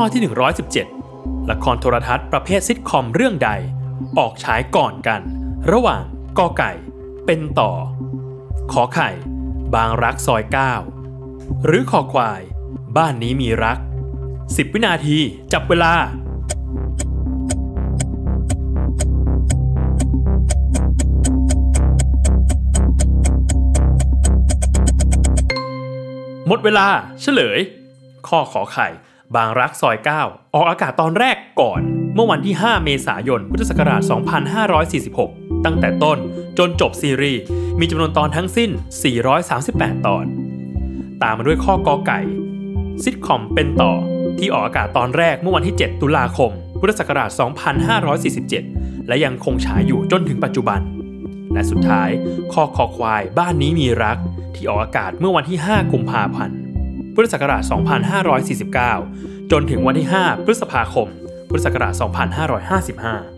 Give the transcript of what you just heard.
ข้อที่ 117 ละครโทรทัศน์ประเภทซิทคอมเรื่องใด ออกฉายก่อนกัน ระหว่างกอไก่ เป็นต่อ ขอไข่ บางรักซอย 9 หรือขอควาย บ้านนี้มีรัก 10 วินาที จับเวลาหมดเวลาเฉลย ข้อขอไข่ บางรักซอย 9 ออกอากาศตอนแรกก่อน เมื่อวันที่ 5 เมษายน พุทธศักราช 2546 ตั้งแต่ต้นจนจบซีรีส์ มีจำนวนตอนทั้งสิ้น 438 ตอน ตามมาด้วยข้อกอไก่ ซิทคอมเป็นต่อที่ออกอากาศตอนแรกเมื่อวันที่ 7 ตุลาคม พุทธศักราช 2547 และยังคงฉายอยู่จนถึงปัจจุบัน และสุดท้ายข้อคอควายบ้านนี้มีรัก ที่ออกอากาศเมื่อวันที่ 5 กุมภาพันธ์ พุทธศักราช 2549 จนถึงวันที่ 5 พฤษภาคม พุทธศักราช 2555